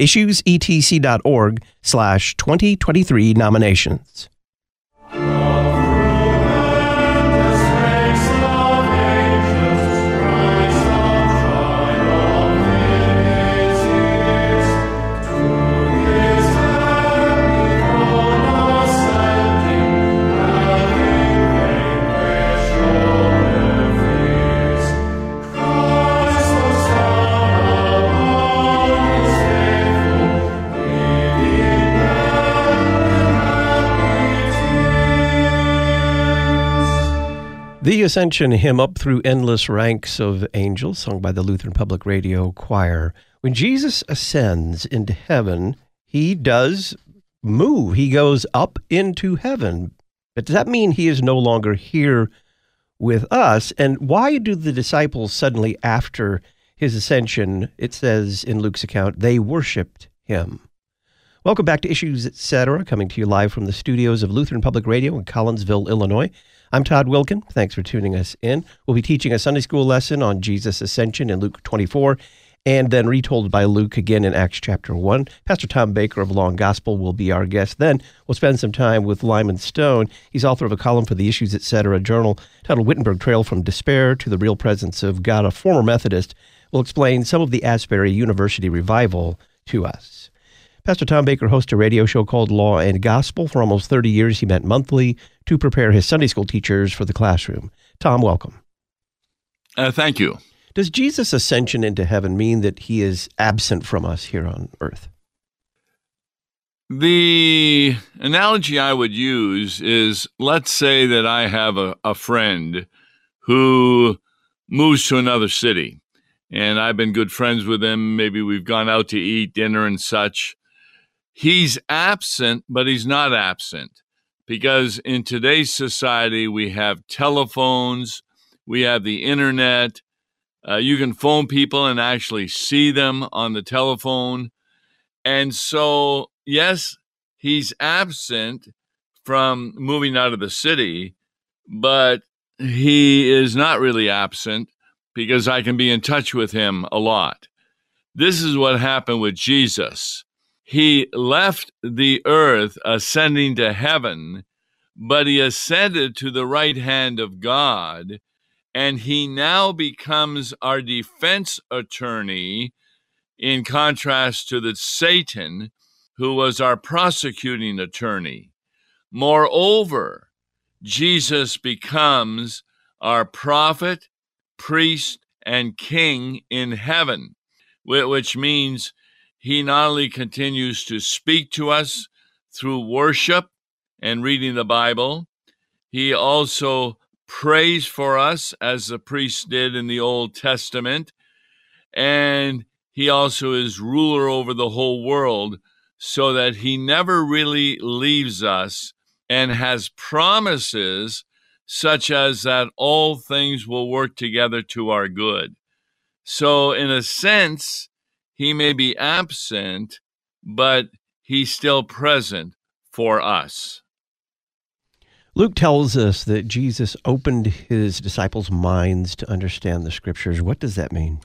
issuesetc.org slash 2023 nominations. Ascension hymn Up Through Endless Ranks of Angels, sung by the Lutheran Public Radio Choir. When Jesus ascends into heaven, he does move. He goes up into heaven. But does that mean he is no longer here with us? And why do the disciples suddenly, after his ascension, it says in Luke's account, they worshiped him? Welcome back to Issues Etc., coming to you live from the studios of Lutheran Public Radio in Collinsville, Illinois. I'm Todd Wilken. Thanks for tuning us in. We'll be teaching a Sunday school lesson on Jesus' ascension in Luke 24 and then retold by Luke again in Acts chapter 1. Pastor Tom Baker of Law and Gospel will be our guest. Then we'll spend some time with Lyman Stone. He's author of a column for the Issues Etc. journal titled Wittenberg Trail from Despair to the Real Presence of God, a former Methodist. will explain some of the Asbury University revival to us. Pastor Tom Baker hosts a radio show called Law and Gospel. For almost 30 years, he met monthly to prepare his Sunday school teachers for the classroom. Tom, welcome. Uh, thank you. Does Jesus' ascension into heaven mean that he is absent from us here on earth? The analogy I would use is let's say that I have a, a friend who moves to another city and I've been good friends with him. Maybe we've gone out to eat dinner and such he's absent, but he's not absent because in today's society, we have telephones, we have the internet. Uh, you can phone people and actually see them on the telephone. And so, yes, he's absent from moving out of the city, but he is not really absent because I can be in touch with him a lot. This is what happened with Jesus he left the earth ascending to heaven, but he ascended to the right hand of God, and he now becomes our defense attorney in contrast to the Satan, who was our prosecuting attorney. Moreover, Jesus becomes our prophet, priest, and king in heaven, which means he not only continues to speak to us through worship and reading the Bible, he also prays for us as the priest did in the Old Testament. And he also is ruler over the whole world so that he never really leaves us and has promises such as that all things will work together to our good. So, in a sense, he may be absent, but he's still present for us. Luke tells us that Jesus opened his disciples' minds to understand the scriptures. What does that mean?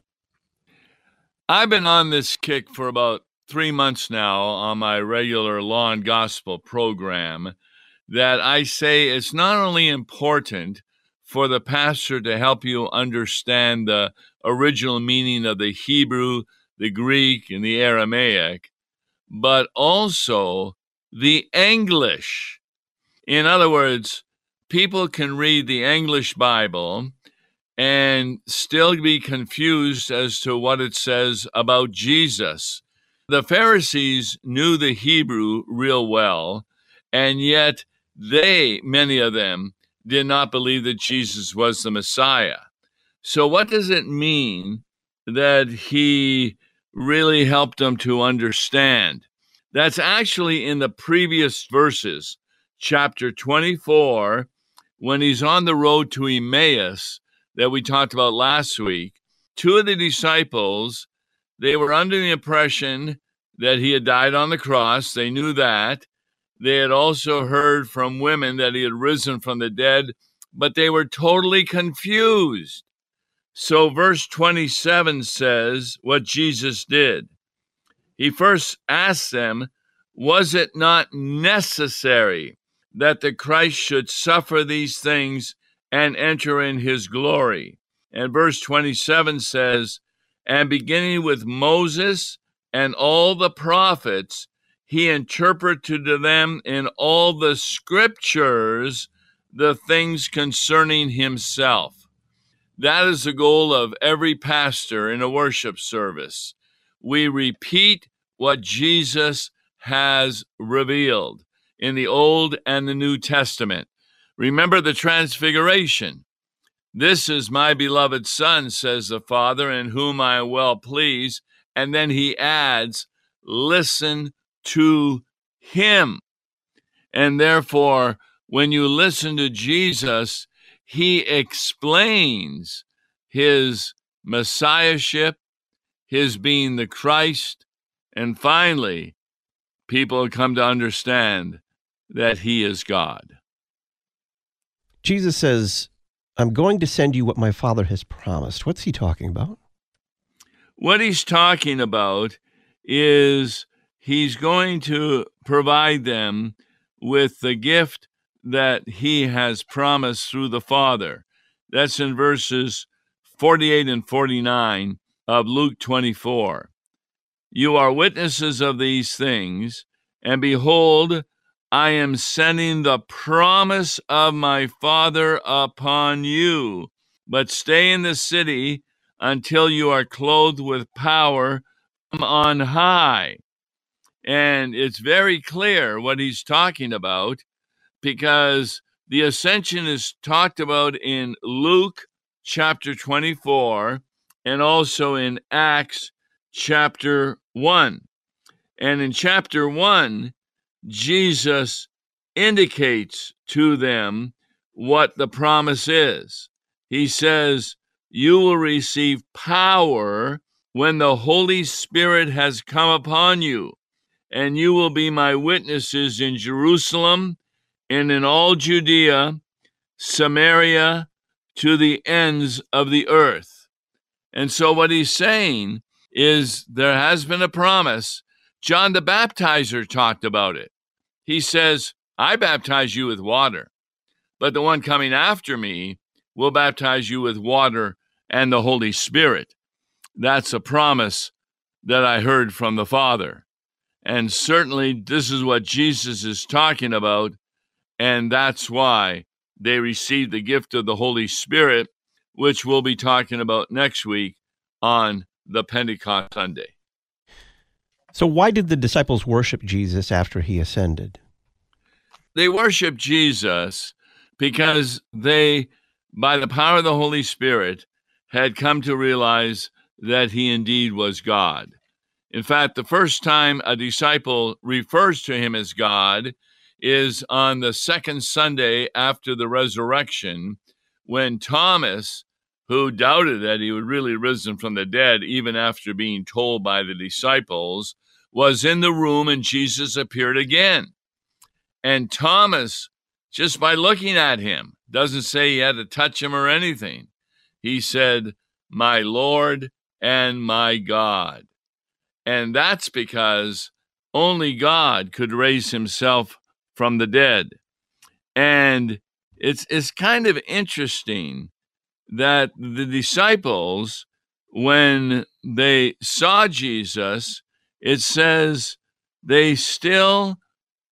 I've been on this kick for about three months now on my regular Law and Gospel program that I say it's not only important for the pastor to help you understand the original meaning of the Hebrew, the Greek, and the Aramaic, but also the English. In other words, people can read the English Bible and still be confused as to what it says about Jesus. The Pharisees knew the Hebrew real well, and yet they, many of them, did not believe that Jesus was the Messiah. So, what does it mean that he really helped them to understand. That's actually in the previous verses chapter 24, when he's on the road to Emmaus that we talked about last week, two of the disciples, they were under the impression that he had died on the cross. They knew that. They had also heard from women that he had risen from the dead, but they were totally confused. So, verse 27 says what Jesus did. He first asked them, Was it not necessary that the Christ should suffer these things and enter in his glory? And verse 27 says, And beginning with Moses and all the prophets, he interpreted to them in all the scriptures the things concerning himself. That is the goal of every pastor in a worship service. We repeat what Jesus has revealed in the Old and the New Testament. Remember the Transfiguration. This is my beloved Son, says the Father, in whom I well pleased. And then he adds, Listen to him. And therefore, when you listen to Jesus, he explains his messiahship, his being the Christ, and finally, people come to understand that he is God. Jesus says, I'm going to send you what my Father has promised. What's he talking about? What he's talking about is he's going to provide them with the gift that he has promised through the Father. That's in verses 48 and 49 of Luke 24. You are witnesses of these things, and behold, I am sending the promise of my Father upon you. But stay in the city until you are clothed with power from on high. And it's very clear what he's talking about because the ascension is talked about in Luke chapter 24 and also in Acts chapter 1. And in chapter 1, Jesus indicates to them what the promise is. He says, You will receive power when the Holy Spirit has come upon you and you will be my witnesses in Jerusalem and in all Judea, Samaria, to the ends of the earth. And so, what he's saying is there has been a promise. John the Baptizer talked about it. He says, I baptize you with water, but the one coming after me will baptize you with water and the Holy Spirit. That's a promise that I heard from the Father. And certainly, this is what Jesus is talking about. And that's why they received the gift of the Holy Spirit, which we'll be talking about next week on the Pentecost Sunday. So, why did the disciples worship Jesus after he ascended? They worshiped Jesus because they, by the power of the Holy Spirit, had come to realize that he indeed was God. In fact, the first time a disciple refers to him as God is on the second Sunday after the resurrection, when Thomas, who doubted that he would really risen from the dead even after being told by the disciples, was in the room and Jesus appeared again. And Thomas, just by looking at him, doesn't say he had to touch him or anything. He said, My Lord and my God. And that's because only God could raise himself from the dead. And it's, it's kind of interesting that the disciples, when they saw Jesus, it says they still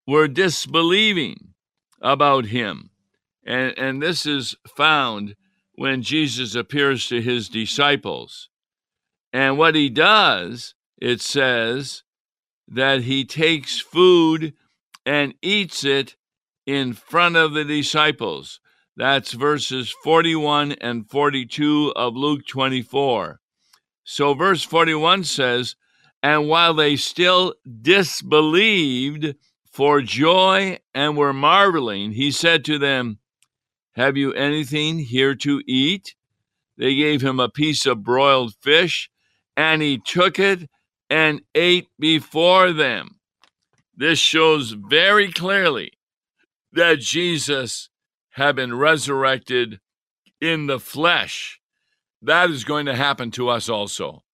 were disbelieving about him. And, and this is found when Jesus appears to his disciples. And what he does it says that he takes food and eats it in front of the disciples. That's verses 41 and 42 of Luke 24. So, verse 41 says, And while they still disbelieved for joy and were marveling, he said to them, Have you anything here to eat? They gave him a piece of broiled fish, and he took it and ate before them. This shows very clearly that Jesus had been resurrected in the flesh. That is going to happen to us also.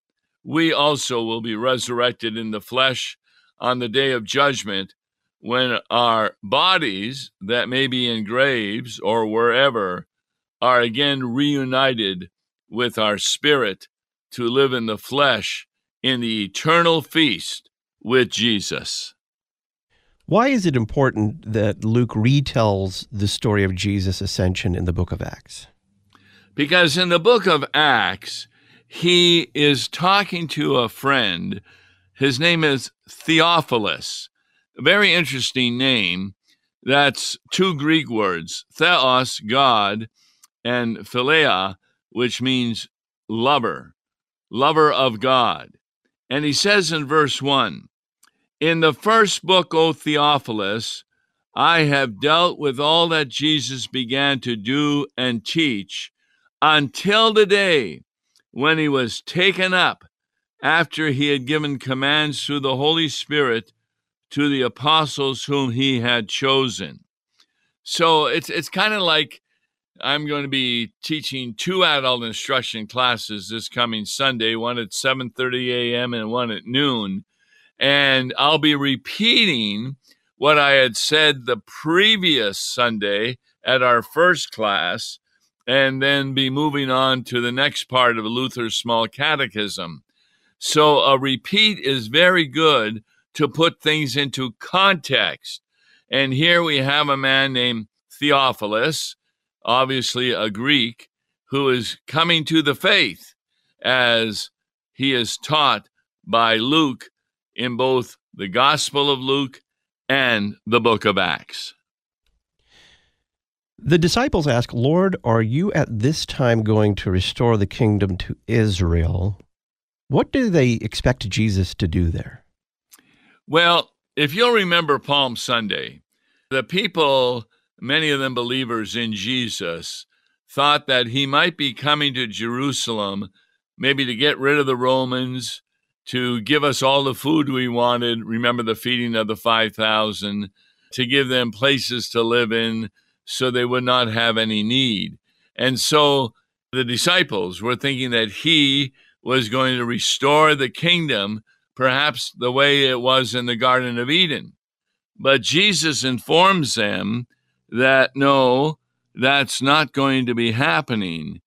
We also will be resurrected in the flesh on the day of judgment when our bodies that may be in graves or wherever are again reunited with our spirit to live in the flesh in the eternal feast with Jesus. Why is it important that Luke retells the story of Jesus' ascension in the book of Acts? Because in the book of Acts, he is talking to a friend. His name is Theophilus, a very interesting name. That's two Greek words theos, God, and philia, which means lover, lover of God. And he says in verse 1 In the first book, O Theophilus, I have dealt with all that Jesus began to do and teach until the day when he was taken up after he had given commands through the Holy Spirit to the apostles whom he had chosen. So it's it's kind of like I'm going to be teaching two adult instruction classes this coming Sunday, one at 7:30 a.m. and one at noon. And I'll be repeating what I had said the previous Sunday at our first class and then be moving on to the next part of Luther's small catechism. So a repeat is very good to put things into context. And here we have a man named Theophilus obviously a Greek, who is coming to the faith as he is taught by Luke in both the Gospel of Luke and the book of Acts. The disciples ask, Lord, are you at this time going to restore the kingdom to Israel? What do they expect Jesus to do there? Well, if you'll remember Palm Sunday, the people many of them believers in Jesus, thought that he might be coming to Jerusalem, maybe to get rid of the Romans, to give us all the food we wanted. Remember the feeding of the 5,000, to give them places to live in so they would not have any need. And so the disciples were thinking that he was going to restore the kingdom, perhaps the way it was in the Garden of Eden. But Jesus informs them that no, that's not going to be happening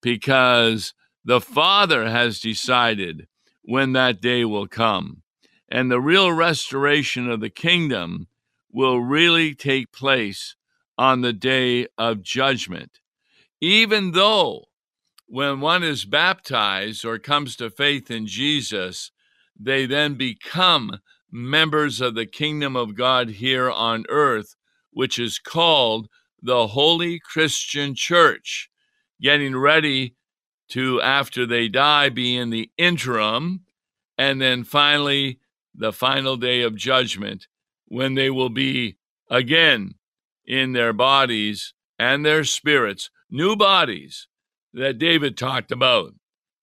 because the Father has decided when that day will come. And the real restoration of the kingdom will really take place on the day of judgment. Even though when one is baptized or comes to faith in Jesus, they then become members of the kingdom of God here on earth which is called the Holy Christian Church, getting ready to, after they die, be in the interim, and then finally, the final day of judgment, when they will be again in their bodies and their spirits, new bodies that David talked about.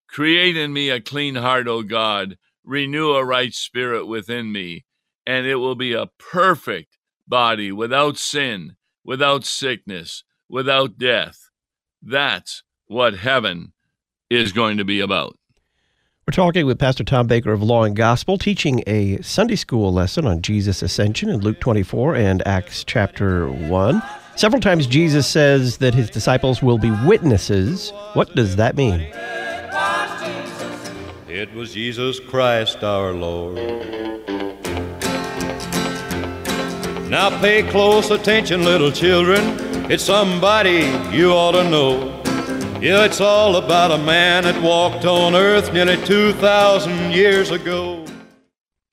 Create in me a clean heart, O God, renew a right spirit within me, and it will be a perfect body without sin, without sickness, without death. That's what heaven is going to be about. We're talking with Pastor Tom Baker of Law and Gospel, teaching a Sunday school lesson on Jesus' ascension in Luke 24 and Acts chapter 1. Several times Jesus says that his disciples will be witnesses. What does that mean? It was Jesus Christ our Lord now pay close attention, little children. It's somebody you ought to know. Yeah, it's all about a man that walked on earth nearly 2,000 years ago.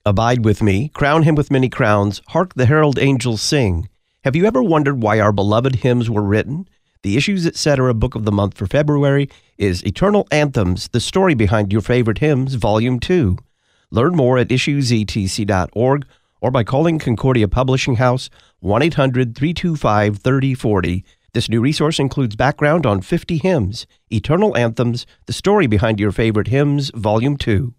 Abide with me, crown him with many crowns, hark the herald angels sing. Have you ever wondered why our beloved hymns were written? The Issues Etc. book of the month for February is Eternal Anthems, the story behind your favorite hymns, Volume 2. Learn more at issuesetc.org or by calling Concordia Publishing House 1 800 325 3040. This new resource includes background on 50 hymns, eternal anthems, the story behind your favorite hymns, Volume 2.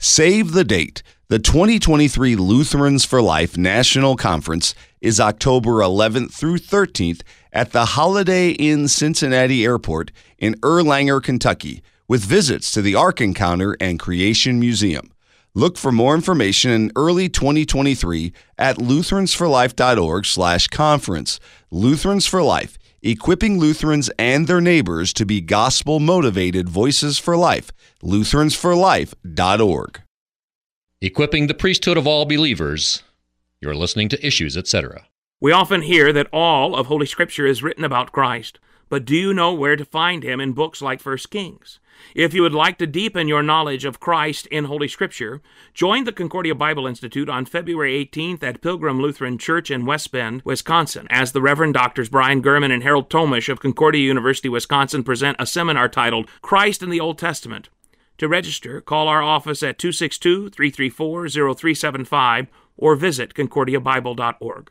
Save the date. The 2023 Lutherans for Life National Conference is October 11th through 13th at the Holiday Inn Cincinnati Airport in Erlanger, Kentucky, with visits to the Ark Encounter and Creation Museum. Look for more information in early 2023 at lutheransforlife.org/conference. Lutherans for Life, equipping Lutherans and their neighbors to be gospel-motivated voices for life. lutheransforlife.org. Equipping the priesthood of all believers. You're listening to Issues, etc. We often hear that all of Holy Scripture is written about Christ, but do you know where to find him in books like 1 Kings? If you would like to deepen your knowledge of Christ in Holy Scripture, join the Concordia Bible Institute on February 18th at Pilgrim Lutheran Church in West Bend, Wisconsin, as the Reverend Doctors Brian German and Harold Tomish of Concordia University, Wisconsin present a seminar titled Christ in the Old Testament. To register, call our office at 262 334 0375 or visit concordiabible.org.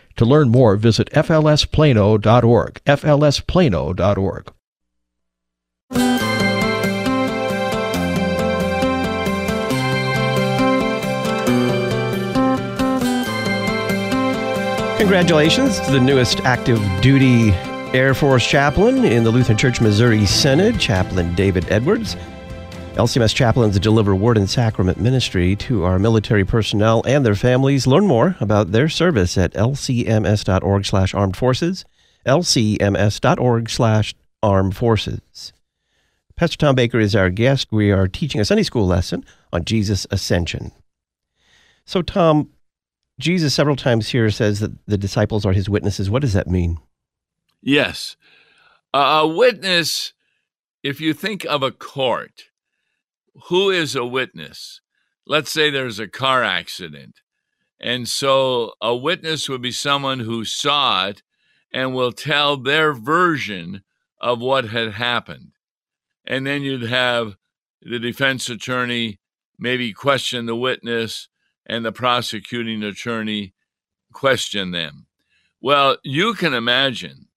To learn more, visit flsplano.org. flsplano.org. Congratulations to the newest active duty Air Force chaplain in the Lutheran Church Missouri Synod, Chaplain David Edwards. LCMS chaplains deliver word and sacrament ministry to our military personnel and their families. Learn more about their service at lcms.org slash armed forces, lcms.org slash armed forces. Pastor Tom Baker is our guest. We are teaching a Sunday school lesson on Jesus' ascension. So, Tom, Jesus several times here says that the disciples are his witnesses. What does that mean? Yes. a witness, if you think of a court, who is a witness? Let's say there's a car accident. And so a witness would be someone who saw it and will tell their version of what had happened. And then you'd have the defense attorney maybe question the witness and the prosecuting attorney question them. Well, you can imagine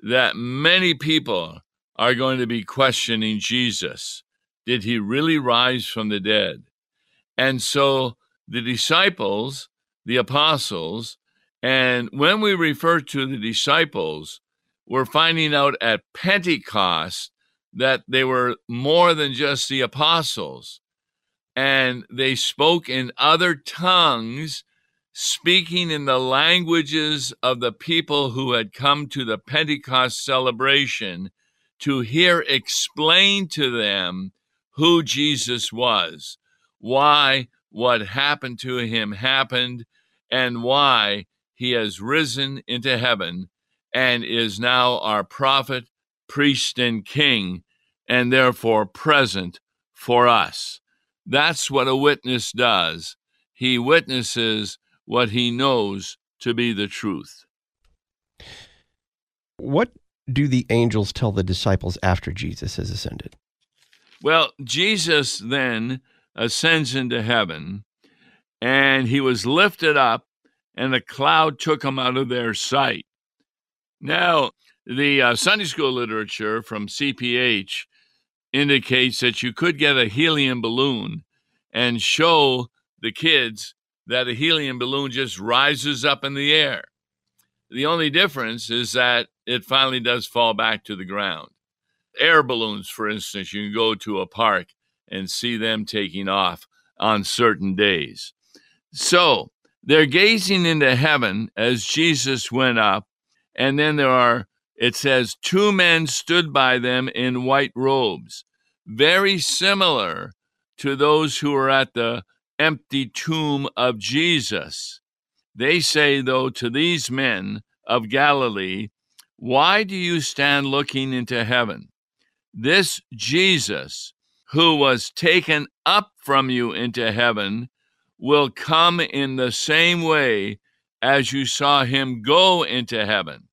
that many people are going to be questioning Jesus did he really rise from the dead? And so the disciples, the apostles, and when we refer to the disciples, we're finding out at Pentecost that they were more than just the apostles. And they spoke in other tongues, speaking in the languages of the people who had come to the Pentecost celebration to hear explained to them who Jesus was, why what happened to him happened, and why he has risen into heaven and is now our prophet, priest, and king, and therefore present for us. That's what a witness does. He witnesses what he knows to be the truth. What do the angels tell the disciples after Jesus has ascended? Well, Jesus then ascends into heaven, and he was lifted up, and a cloud took him out of their sight. Now, the uh, Sunday school literature from CPH indicates that you could get a helium balloon and show the kids that a helium balloon just rises up in the air. The only difference is that it finally does fall back to the ground air balloons, for instance, you can go to a park and see them taking off on certain days. So they're gazing into heaven as Jesus went up, and then there are, it says, two men stood by them in white robes, very similar to those who were at the empty tomb of Jesus. They say, though, to these men of Galilee, Why do you stand looking into heaven? This Jesus, who was taken up from you into heaven, will come in the same way as you saw him go into heaven.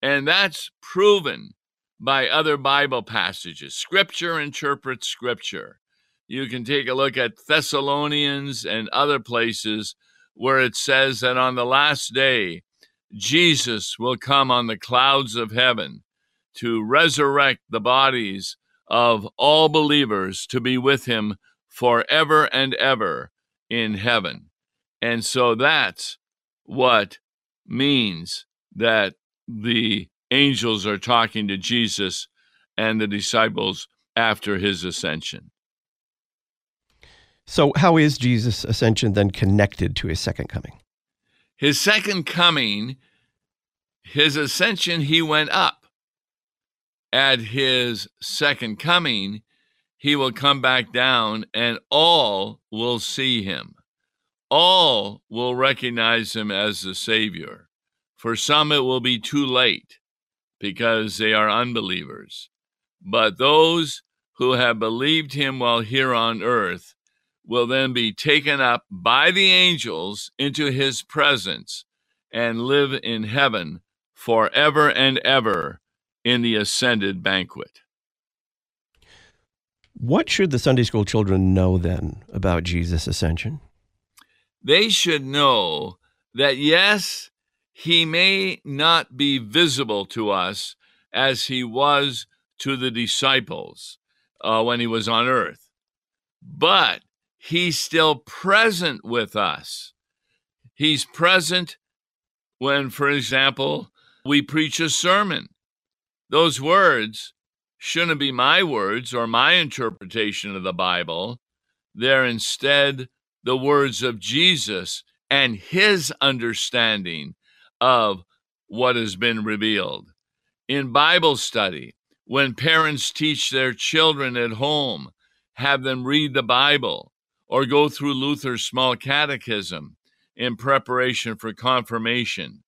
And that's proven by other Bible passages. Scripture interprets Scripture. You can take a look at Thessalonians and other places where it says that on the last day, Jesus will come on the clouds of heaven to resurrect the bodies of all believers to be with him forever and ever in heaven. And so that's what means that the angels are talking to Jesus and the disciples after his ascension. So, how is Jesus' ascension then connected to his second coming? His second coming, his ascension, he went up. At his second coming, he will come back down and all will see him. All will recognize him as the Savior. For some, it will be too late because they are unbelievers. But those who have believed him while here on earth will then be taken up by the angels into his presence and live in heaven forever and ever in the ascended banquet. What should the Sunday school children know then about Jesus' ascension? They should know that yes, he may not be visible to us as he was to the disciples uh, when he was on earth, but he's still present with us. He's present when, for example, we preach a sermon. Those words shouldn't be my words or my interpretation of the Bible. They're instead the words of Jesus and his understanding of what has been revealed. In Bible study, when parents teach their children at home, have them read the Bible or go through Luther's small catechism in preparation for confirmation.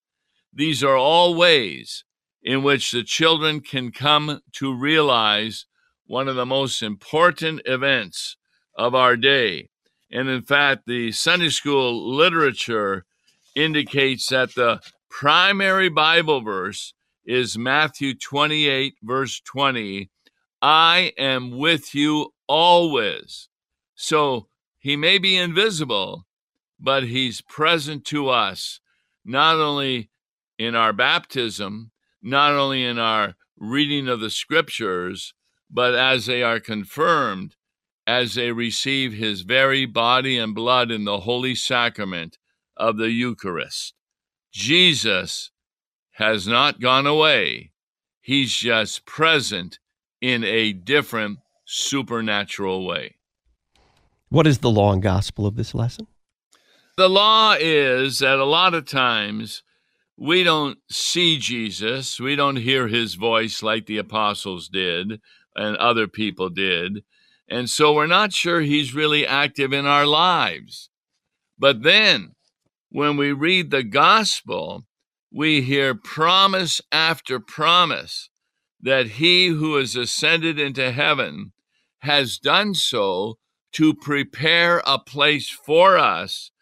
These are all ways in which the children can come to realize one of the most important events of our day. And in fact, the Sunday school literature indicates that the primary Bible verse is Matthew 28, verse 20. I am with you always. So he may be invisible, but he's present to us, not only in our baptism, not only in our reading of the scriptures, but as they are confirmed, as they receive his very body and blood in the holy sacrament of the Eucharist. Jesus has not gone away. He's just present in a different supernatural way. What is the law and gospel of this lesson? The law is that a lot of times we don't see Jesus, we don't hear his voice like the apostles did and other people did. And so we're not sure he's really active in our lives. But then when we read the gospel, we hear promise after promise that he who has ascended into heaven has done so to prepare a place for us.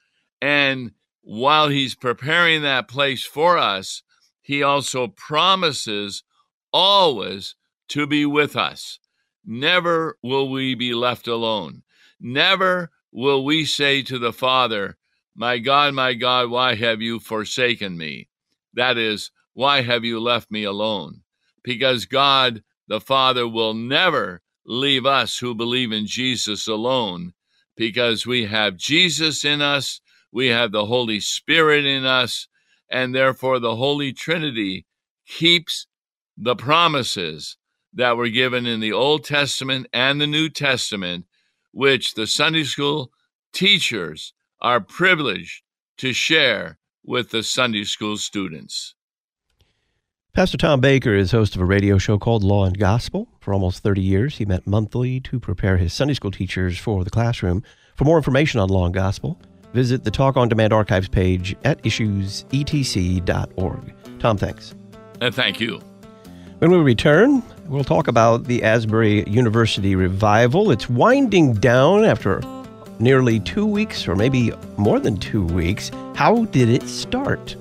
And while he's preparing that place for us, he also promises always to be with us. Never will we be left alone. Never will we say to the Father, my God, my God, why have you forsaken me? That is, why have you left me alone? Because God the Father will never leave us who believe in Jesus alone, because we have Jesus in us, we have the Holy Spirit in us, and therefore the Holy Trinity keeps the promises that were given in the Old Testament and the New Testament, which the Sunday school teachers are privileged to share with the Sunday school students. Pastor Tom Baker is host of a radio show called Law and Gospel. For almost 30 years, he met monthly to prepare his Sunday school teachers for the classroom. For more information on Law and Gospel, visit the Talk on Demand archives page at issuesetc.org. Tom, thanks. And uh, thank you. When we return, we'll talk about the Asbury University revival. It's winding down after nearly two weeks, or maybe more than two weeks. How did it start?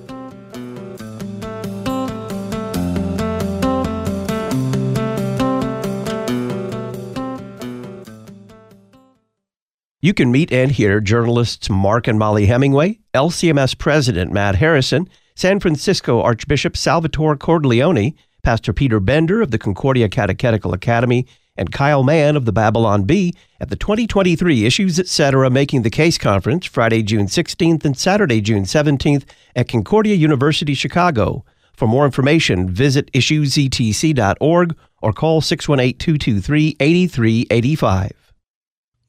You can meet and hear journalists Mark and Molly Hemingway, LCMS President Matt Harrison, San Francisco Archbishop Salvatore Cordileone, Pastor Peter Bender of the Concordia Catechetical Academy, and Kyle Mann of the Babylon Bee at the 2023 Issues Etc. Making the Case Conference Friday, June 16th and Saturday, June 17th at Concordia University, Chicago. For more information, visit issuesetc.org or call 618 223 8385.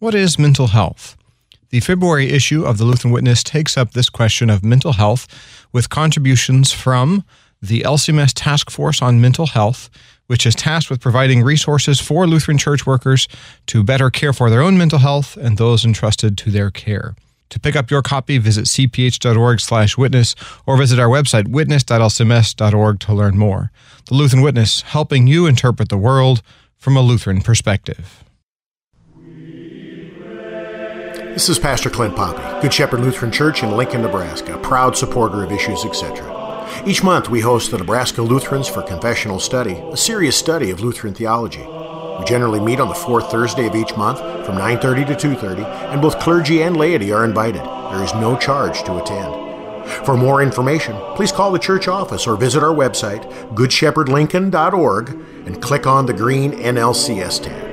What is mental health? The February issue of the Lutheran Witness takes up this question of mental health with contributions from the LCMS Task Force on Mental Health, which is tasked with providing resources for Lutheran church workers to better care for their own mental health and those entrusted to their care. To pick up your copy, visit cph.org/witness or visit our website witness.lcms.org to learn more. The Lutheran Witness, helping you interpret the world from a Lutheran perspective. This is Pastor Clint Poppe, Good Shepherd Lutheran Church in Lincoln, Nebraska, proud supporter of Issues Etc. Each month we host the Nebraska Lutherans for Confessional Study, a serious study of Lutheran theology. We generally meet on the fourth Thursday of each month from 9:30 to 2:30, and both clergy and laity are invited. There is no charge to attend. For more information, please call the church office or visit our website, goodshepherdlincoln.org, and click on the green NLCS tab.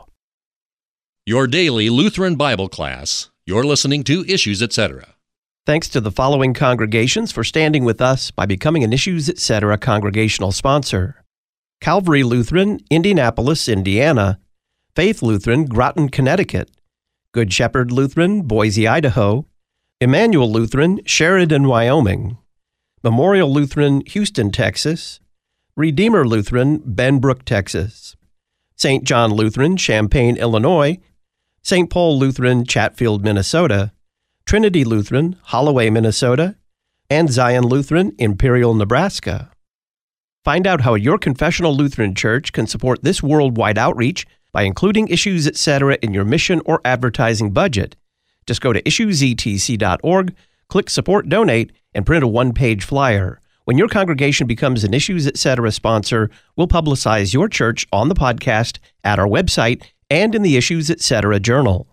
Your daily Lutheran Bible class. You're listening to Issues, etc. Thanks to the following congregations for standing with us by becoming an Issues, etc. congregational sponsor Calvary Lutheran, Indianapolis, Indiana, Faith Lutheran, Groton, Connecticut, Good Shepherd Lutheran, Boise, Idaho, Emmanuel Lutheran, Sheridan, Wyoming, Memorial Lutheran, Houston, Texas, Redeemer Lutheran, Benbrook, Texas, St. John Lutheran, Champaign, Illinois, St. Paul Lutheran, Chatfield, Minnesota, Trinity Lutheran, Holloway, Minnesota, and Zion Lutheran, Imperial, Nebraska. Find out how your confessional Lutheran church can support this worldwide outreach by including issues, etc., in your mission or advertising budget. Just go to issuesetc.org, click Support Donate, and print a one page flyer. When your congregation becomes an Issues Etc. sponsor, we'll publicize your church on the podcast, at our website, and in the Issues Etc. journal.